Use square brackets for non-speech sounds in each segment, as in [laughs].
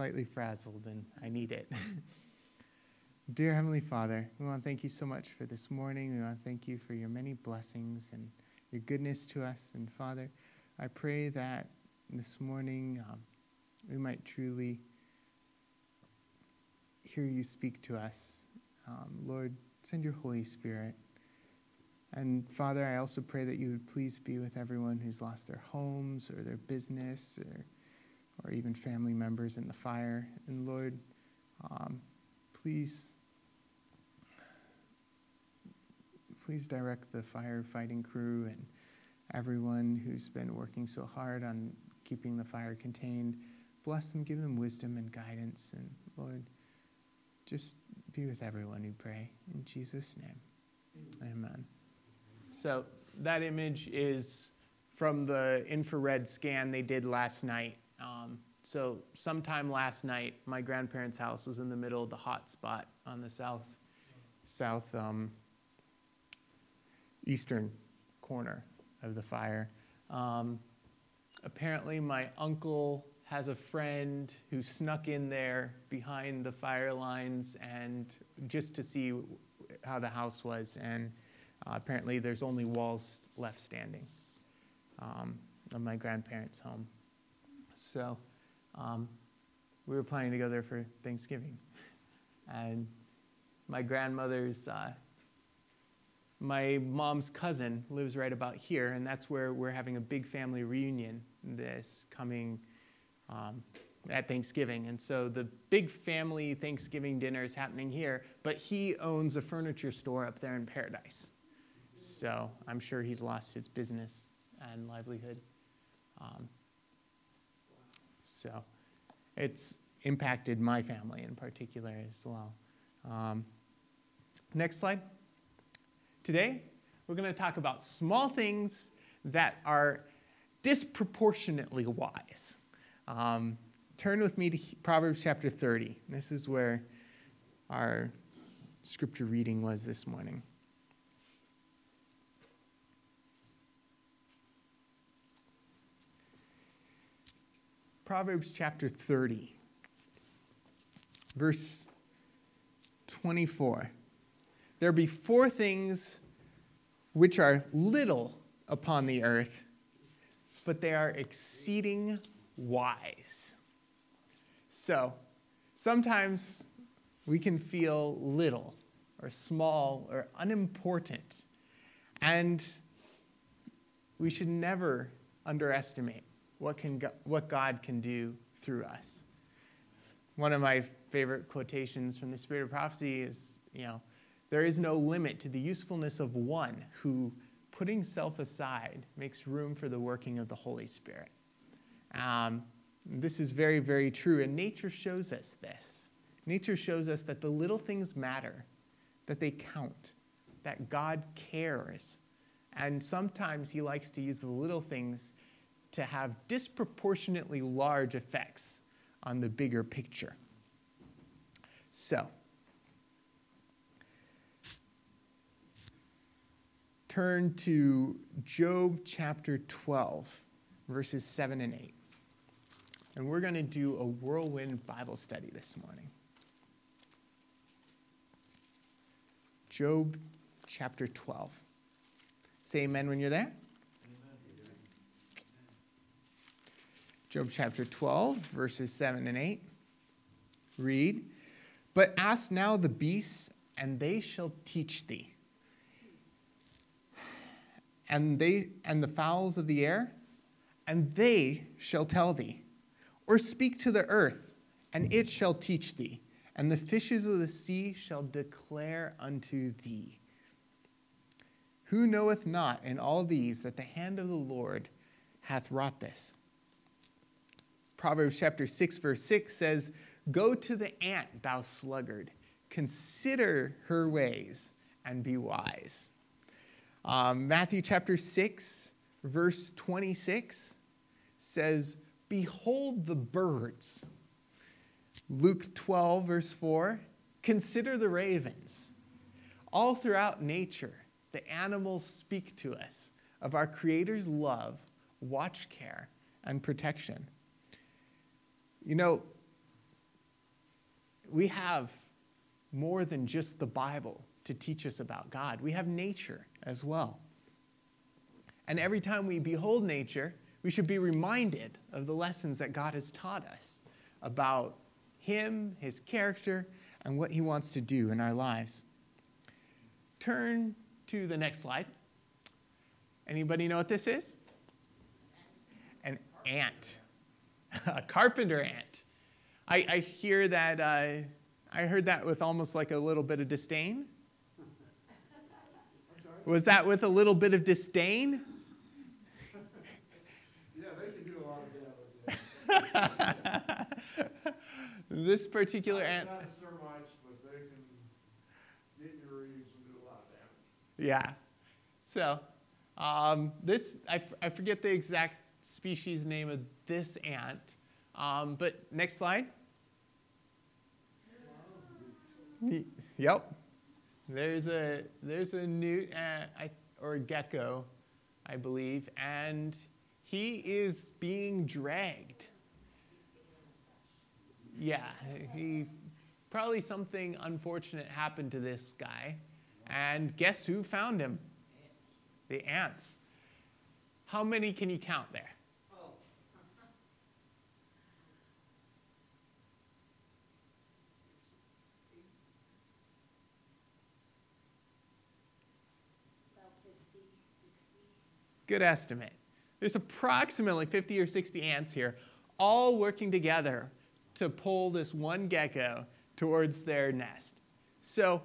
slightly frazzled and I need it. [laughs] Dear Heavenly Father, we want to thank you so much for this morning. We want to thank you for your many blessings and your goodness to us. And Father, I pray that this morning um, we might truly hear you speak to us. Um, Lord, send your Holy Spirit. And Father, I also pray that you would please be with everyone who's lost their homes or their business or or even family members in the fire. And Lord, um, please, please direct the firefighting crew and everyone who's been working so hard on keeping the fire contained. Bless them, give them wisdom and guidance. And Lord, just be with everyone who pray. In Jesus' name, amen. So that image is from the infrared scan they did last night um, so sometime last night, my grandparents' house was in the middle of the hot spot on the south, south um, eastern corner of the fire. Um, apparently, my uncle has a friend who snuck in there behind the fire lines and just to see how the house was. And uh, apparently, there's only walls left standing um, of my grandparents' home. So um, we were planning to go there for Thanksgiving. And my grandmother's, uh, my mom's cousin lives right about here, and that's where we're having a big family reunion this coming um, at Thanksgiving. And so the big family Thanksgiving dinner is happening here, but he owns a furniture store up there in Paradise. So I'm sure he's lost his business and livelihood. Um, so it's impacted my family in particular as well. Um, next slide. Today, we're going to talk about small things that are disproportionately wise. Um, turn with me to Proverbs chapter 30. This is where our scripture reading was this morning. Proverbs chapter 30, verse 24. There be four things which are little upon the earth, but they are exceeding wise. So, sometimes we can feel little or small or unimportant, and we should never underestimate what, can go, what God can do through us. One of my favorite quotations from the Spirit of Prophecy is, you know, there is no limit to the usefulness of one who, putting self aside, makes room for the working of the Holy Spirit. Um, this is very, very true, and nature shows us this. Nature shows us that the little things matter, that they count, that God cares. And sometimes He likes to use the little things to have disproportionately large effects on the bigger picture. So, turn to Job chapter 12, verses 7 and 8. And we're going to do a whirlwind Bible study this morning. Job chapter 12. Say amen when you're there. Job chapter 12, verses 7 and 8. Read, But ask now the beasts, and they shall teach thee. And they and the fowls of the air, and they shall tell thee. Or speak to the earth, and it shall teach thee. And the fishes of the sea shall declare unto thee. Who knoweth not in all these that the hand of the Lord hath wrought this? Proverbs chapter 6, verse 6 says, Go to the ant, thou sluggard, consider her ways and be wise. Um, Matthew chapter 6, verse 26 says, Behold the birds. Luke 12, verse 4, consider the ravens. All throughout nature, the animals speak to us of our Creator's love, watch care, and protection. You know, we have more than just the Bible to teach us about God. We have nature as well. And every time we behold nature, we should be reminded of the lessons that God has taught us about Him, His character, and what He wants to do in our lives. Turn to the next slide. Anybody know what this is? An ant, [laughs] a carpenter ant. I, I hear that, uh, I heard that with almost like a little bit of disdain. Was that with a little bit of disdain? Yeah, they can do a lot of damage. this particular ant. Not but they can get in your and do a lot of damage. Yeah. So, um, this, I, I forget the exact species name of this ant, um, but next slide. Yep. There's a, there's a newt uh, or a gecko, I believe, and he is being dragged. Yeah, he probably something unfortunate happened to this guy. And guess who found him? The ants. How many can you count there? Good estimate. There's approximately 50 or 60 ants here, all working together to pull this one gecko towards their nest. So,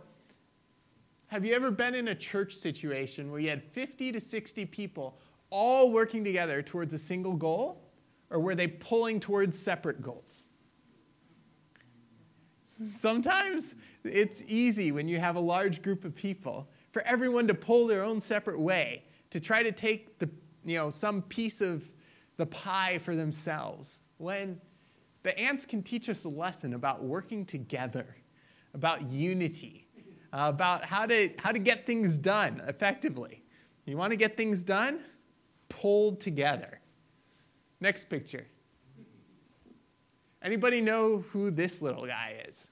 have you ever been in a church situation where you had 50 to 60 people all working together towards a single goal? Or were they pulling towards separate goals? Sometimes it's easy when you have a large group of people for everyone to pull their own separate way to try to take the, you know, some piece of the pie for themselves. When the ants can teach us a lesson about working together, about unity, uh, about how to, how to get things done effectively. You want to get things done? Pulled together. Next picture. Anybody know who this little guy is?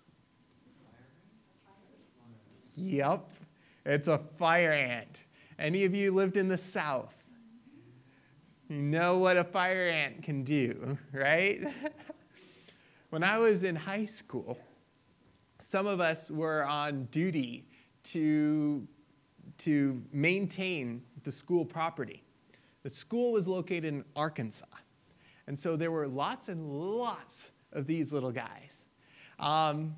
Yep, it's a fire ant. Any of you lived in the South? You know what a fire ant can do, [laughs] right? [laughs] when I was in high school, some of us were on duty to, to maintain the school property. The school was located in Arkansas. And so there were lots and lots of these little guys. Um,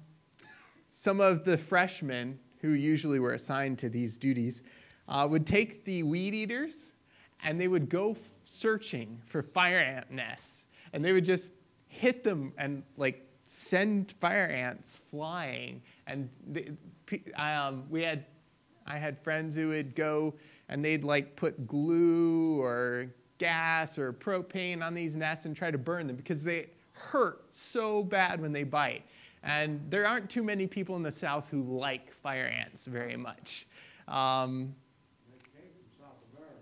some of the freshmen who usually were assigned to these duties uh, would take the weed eaters and they would go searching for fire ant nests. And they would just hit them and like send fire ants flying. And they, um, we had, I had friends who would go and they'd like put glue or gas or propane on these nests and try to burn them because they hurt so bad when they bite. And there aren't too many people in the South who like fire ants very much. Um, They came from South America.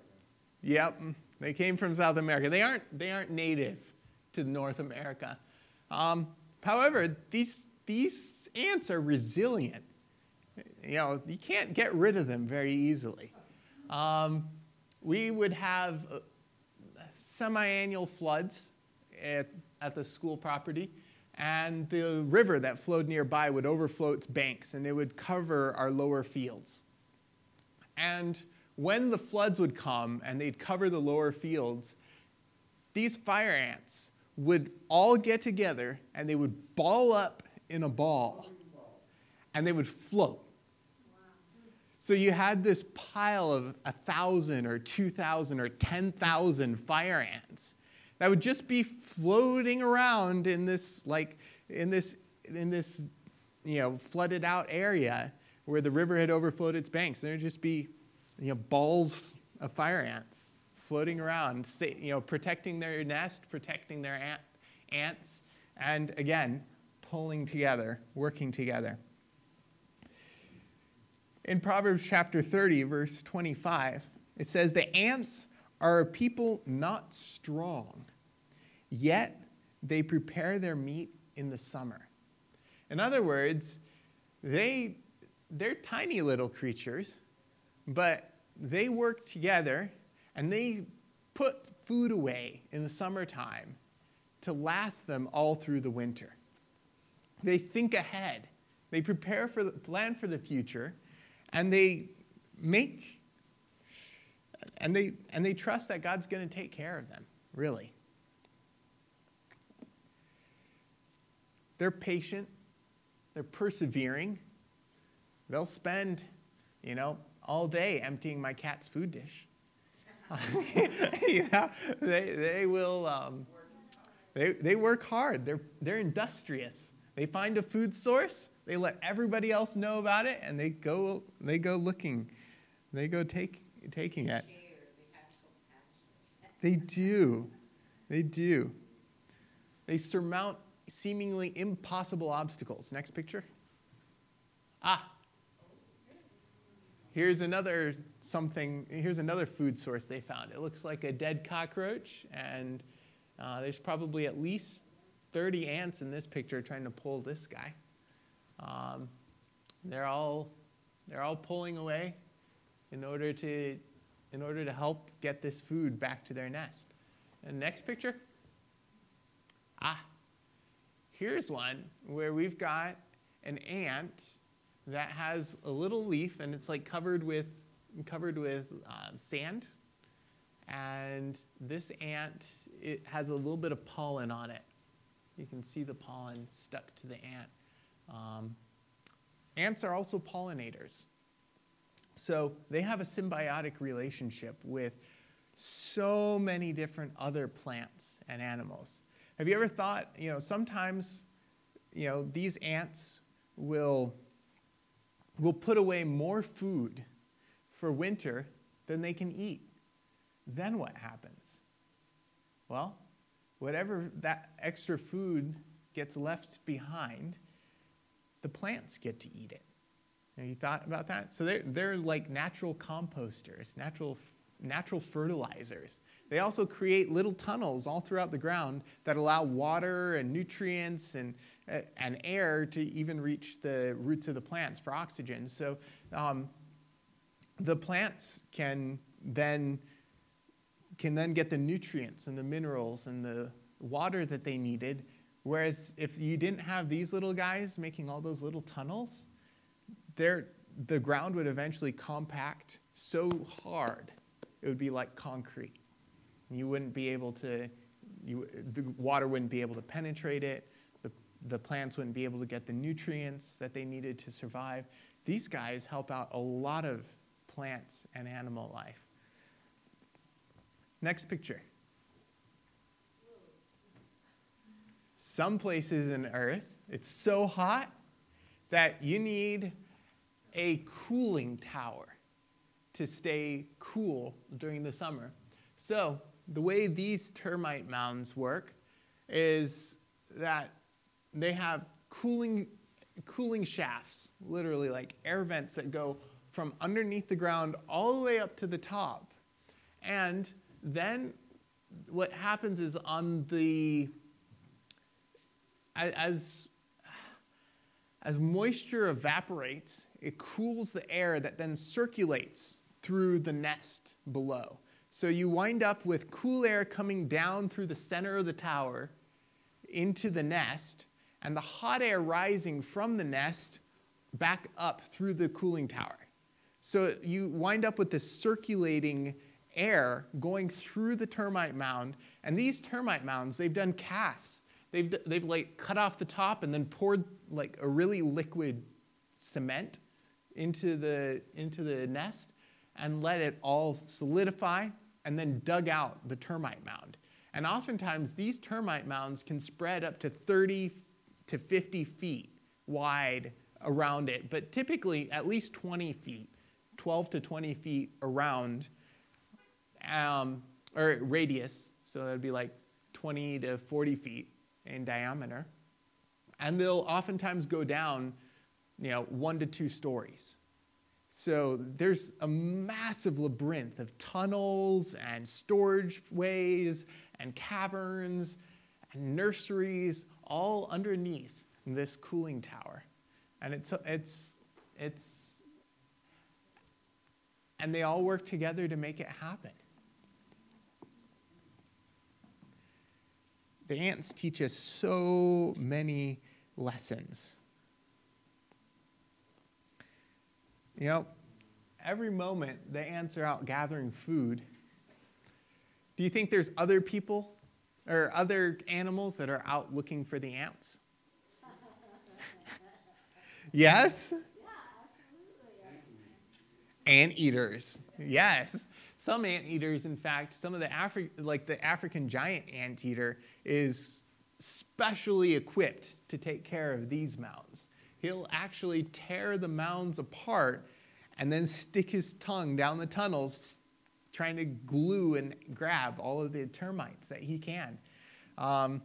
Yep, they came from South America. They aren't, they aren't native to North America. Um, however, these, these ants are resilient. You know, you can't get rid of them very easily. Um, we would have uh, semi-annual floods at, at the school property, and the river that flowed nearby would overflow its banks, and it would cover our lower fields. And when the floods would come and they'd cover the lower fields, these fire ants would all get together and they would ball up in a ball and they would float. So you had this pile of a thousand or two thousand or ten thousand fire ants that would just be floating around in this like in this in this you know flooded out area where the river had overflowed its banks. And There would just be you know balls of fire ants floating around, you know, protecting their nest, protecting their ant, ants, and again pulling together, working together. In Proverbs chapter 30, verse 25, it says, The ants are a people not strong, yet they prepare their meat in the summer. In other words, they, they're tiny little creatures, but they work together and they put food away in the summertime to last them all through the winter. They think ahead. They prepare for the plan for the future and they make and they and they trust that God's going to take care of them, really. They're patient, they're persevering. They'll spend, you know, all day emptying my cat's food dish. [laughs] they, they will, um, they, they work hard. They're, they're industrious. They find a food source, they let everybody else know about it, and they go, they go looking. They go take, taking it. They do. They do. They surmount seemingly impossible obstacles. Next picture. Ah. Here's another something. Here's another food source they found. It looks like a dead cockroach, and uh, there's probably at least 30 ants in this picture trying to pull this guy. Um, they're all they're all pulling away in order to in order to help get this food back to their nest. And next picture. Ah, here's one where we've got an ant that has a little leaf and it's like covered with covered with um, sand. And this ant it has a little bit of pollen on it. You can see the pollen stuck to the ant. Um, ants are also pollinators. So they have a symbiotic relationship with so many different other plants and animals. Have you ever thought, you know, sometimes, you know, these ants will, will put away more food for winter than they can eat. Then what happens? Well, whatever that extra food gets left behind, the plants get to eat it. Have you thought about that? So they're, they're like natural composters, natural, natural fertilizers. They also create little tunnels all throughout the ground that allow water and nutrients and, and air to even reach the roots of the plants for oxygen. So um, the plants can then, can then get the nutrients and the minerals and the water that they needed. Whereas if you didn't have these little guys making all those little tunnels, the ground would eventually compact so hard it would be like concrete. You wouldn't be able to, you, the water wouldn't be able to penetrate it. The, plants wouldn't be able to get the nutrients that they needed to survive. These guys help out a lot of plants and animal life. Next picture. Some places in Earth, it's so hot that you need a cooling tower to stay cool during the summer. So, the way these termite mounds work is that they have cooling, cooling shafts, literally like air vents that go from underneath the ground all the way up to the top. And then what happens is on the as as moisture evaporates it cools the air that then circulates through the nest below. So you wind up with cool air coming down through the center of the tower into the nest, and the hot air rising from the nest back up through the cooling tower. So you wind up with this circulating air going through the termite mound. And these termite mounds, they've done casts. They've, they've like cut off the top and then poured like a really liquid cement into the, into the nest and let it all solidify and then dug out the termite mound. And oftentimes, these termite mounds can spread up to 30 to 50 feet wide around it, but typically at least 20 feet, 12 to 20 feet around, um, or radius, so that'd be like 20 to 40 feet in diameter. And they'll oftentimes go down you know, one to two stories. So there's a massive labyrinth of tunnels and storage ways and caverns and nurseries all underneath this cooling tower. And it's, it's, it's, and they all work together to make it happen. The ants teach us so many lessons. You know, every moment the ants are out gathering food, do you think there's other people or other animals that are out looking for the ants? [laughs] yes? Ant eaters. Yes. Some ant eaters, in fact, some of the Afri- like the African giant ant eater is specially equipped to take care of these mounds. He'll actually tear the mounds apart and then stick his tongue down the tunnels, trying to glue and grab all of the termites that he can. Um,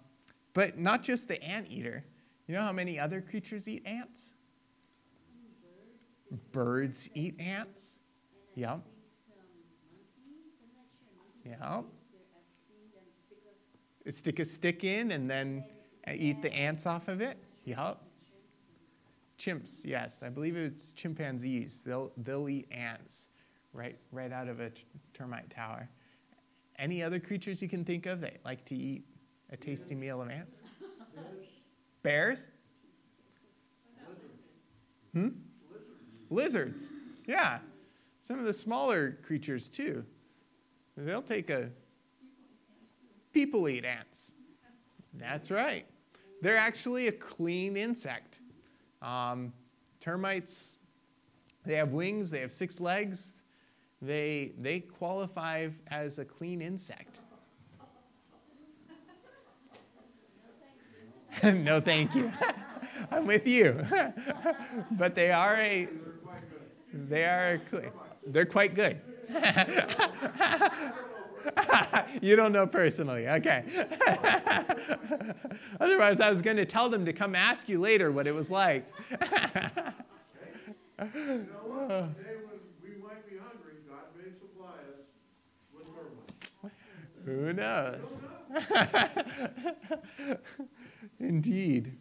but not just the anteater. You know how many other creatures eat ants? Birds eat ants. Yep. Yep. Stick a stick in and then eat the ants off of it. Yep. Chimps, yes, I believe it's chimpanzees. They'll they'll eat ants, right right out of a termite tower. Any other creatures you can think of that like to eat a tasty meal of ants? Bears? Hmm? Lizards. Yeah. Some of the smaller creatures too. They'll take a people eat ants. That's right. They're actually a clean insect. Um, termites, they have wings, they have six legs, they, they qualify as a clean insect. [laughs] no, thank you. [laughs] I'm with you. [laughs] but they are a, they are, a, they're quite good. you don't know personally. Okay. Otherwise, I was going to tell them to come ask you later what it was like. You know what? The day when we might be hungry, God may supply us with termites. Who knows? [laughs] Indeed.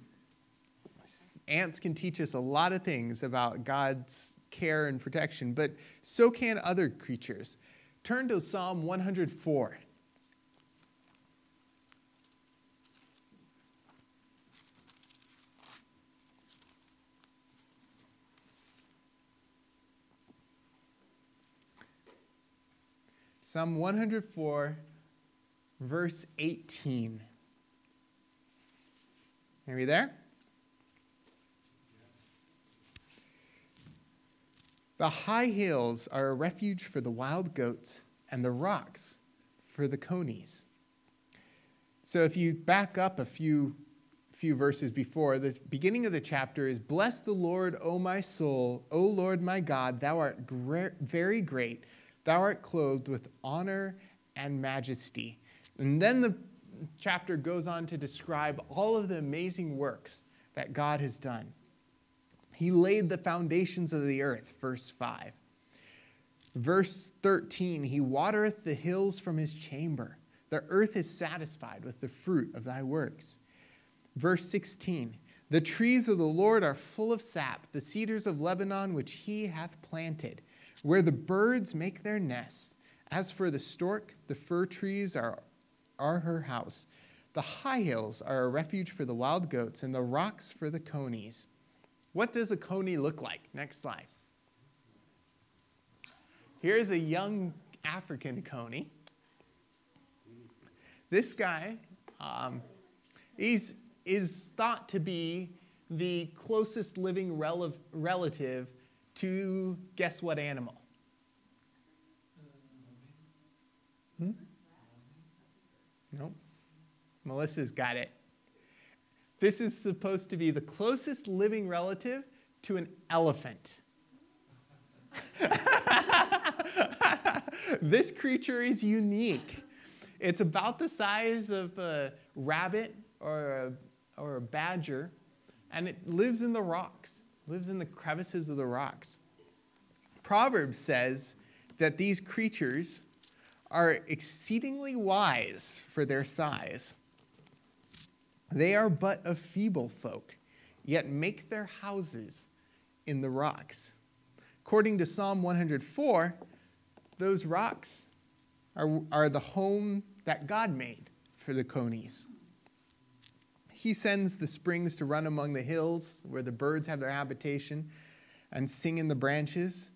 Ants can teach us a lot of things about God's care and protection, but so can other creatures. Turn to Psalm 104. Psalm 104, verse 18. Are we there? The high hills are a refuge for the wild goats, and the rocks for the conies. So if you back up a few, few verses before, the beginning of the chapter is Bless the Lord, O my soul, O Lord my God, thou art gra- very great, thou art clothed with honor and majesty. And then the chapter goes on to describe all of the amazing works that God has done. He laid the foundations of the earth, verse 5. Verse 13, He watereth the hills from His chamber. The earth is satisfied with the fruit of thy works. Verse 16, The trees of the Lord are full of sap, the cedars of Lebanon which He hath planted, where the birds make their nests. As for the stork, the fir trees are, are her house. The high hills are a refuge for the wild goats, and the rocks for the conies. What does a coney look like? Next slide. Here's a young African coney. This guy um, he's, is thought to be the closest living rel- relative to guess what animal? Hmm? Nope. Melissa's got it. This is supposed to be the closest living relative to an elephant. [laughs] this creature is unique. It's about the size of a rabbit or a, or a badger, and it lives in the rocks, lives in the crevices of the rocks. Proverbs says that these creatures are exceedingly wise for their size. They are but a feeble folk, yet make their houses in the rocks. According to Psalm 104, those rocks are, are the home that God made for the conies. He sends the springs to run among the hills where the birds have their habitation and sing in the branches.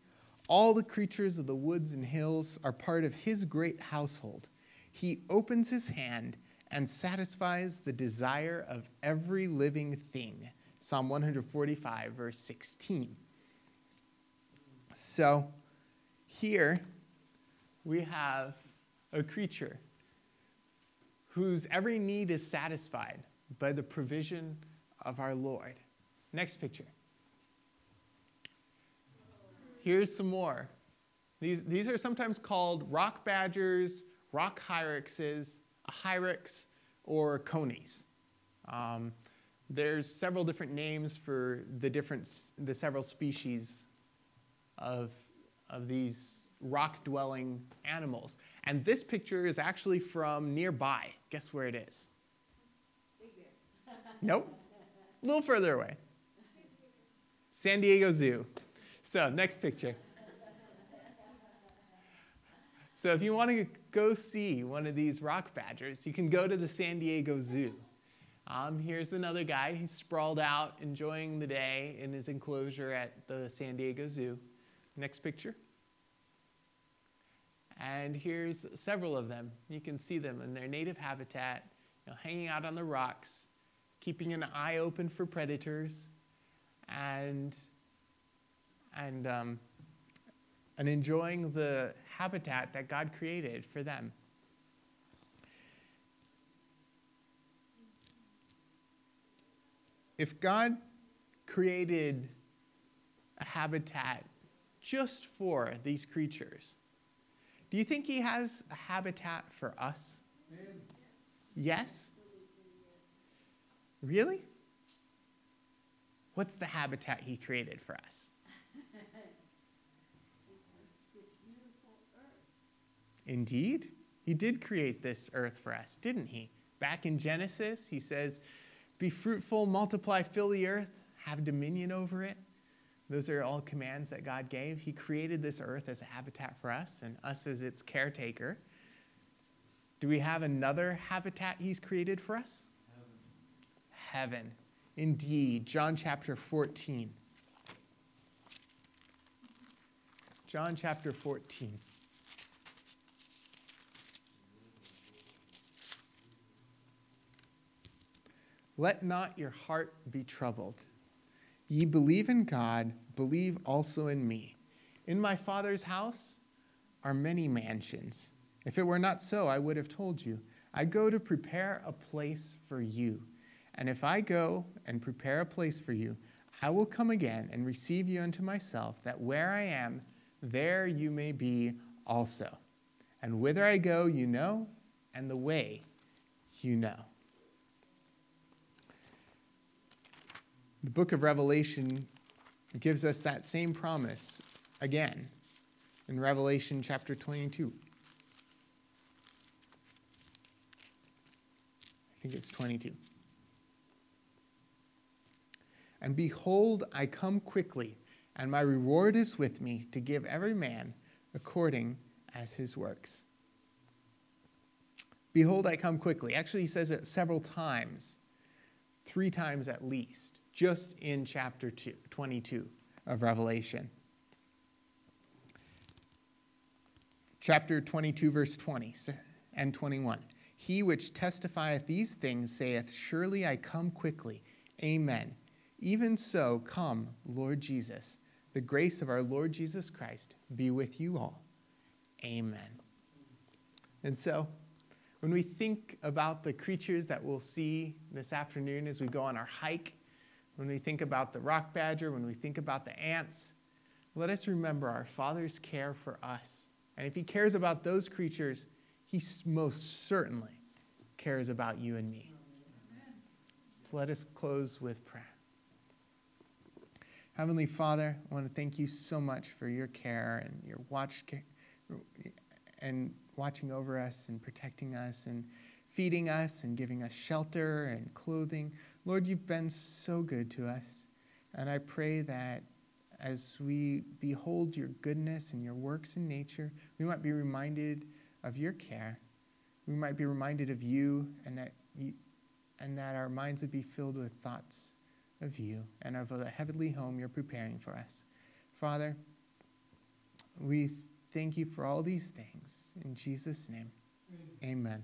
All the creatures of the woods and hills are part of his great household. He opens his hand and satisfies the desire of every living thing. Psalm 145, verse 16. So here we have a creature whose every need is satisfied by the provision of our Lord. Next picture. Here's some more. These, these are sometimes called rock badgers, rock hyraxes, hyrax, or conies. Um, there's several different names for the different, the several species of, of these rock-dwelling animals. And this picture is actually from nearby. Guess where it is? Nope. [laughs] A little further away. San Diego Zoo. So, next picture. So, if you want to go see one of these rock badgers, you can go to the San Diego Zoo. Um, here's another guy. He's sprawled out, enjoying the day in his enclosure at the San Diego Zoo. Next picture. And here's several of them. You can see them in their native habitat, you know, hanging out on the rocks, keeping an eye open for predators, and, and, um, and enjoying the habitat that God created for them. If God created a habitat just for these creatures, do you think He has a habitat for us? Yes? Really? What's the habitat He created for us? Indeed. He did create this earth for us, didn't he? Back in Genesis, he says, Be fruitful, multiply, fill the earth, have dominion over it. Those are all commands that God gave. He created this earth as a habitat for us and us as its caretaker. Do we have another habitat He's created for us? Heaven. Heaven. Indeed. John chapter 14. John chapter 14. Let not your heart be troubled. Ye believe in God, believe also in me. In my Father's house are many mansions. If it were not so, I would have told you. I go to prepare a place for you. And if I go and prepare a place for you, I will come again and receive you unto myself, that where I am, there you may be also. And whither I go, you know, and the way you know. The book of Revelation gives us that same promise again in Revelation chapter 22. I think it's 22. And behold, I come quickly, and my reward is with me to give every man according as his works. Behold, I come quickly. Actually, he says it several times, three times at least just in chapter two, 22 of Revelation. Chapter 22, verse 20 and 21. He which testifieth these things saith, Surely I come quickly. Amen. Even so, come, Lord Jesus. The grace of our Lord Jesus Christ be with you all. Amen. And so, when we think about the creatures that we'll see this afternoon as we go on our hike, when we think about the rock badger, when we think about the ants, let us remember our Father's care for us. And if He cares about those creatures, He most certainly cares about you and me. So let us close with prayer. Heavenly Father, I want to thank you so much for your care and your watch and watching over us and protecting us and feeding us and giving us shelter and clothing. Lord, you've been so good to us. And I pray that as we behold your goodness and your works in nature, we might be reminded of your care. We might be reminded of you and that, you, and that our minds would be filled with thoughts of you and of the heavenly home you're preparing for us. Father, we thank you for all these things. In Jesus' name, amen.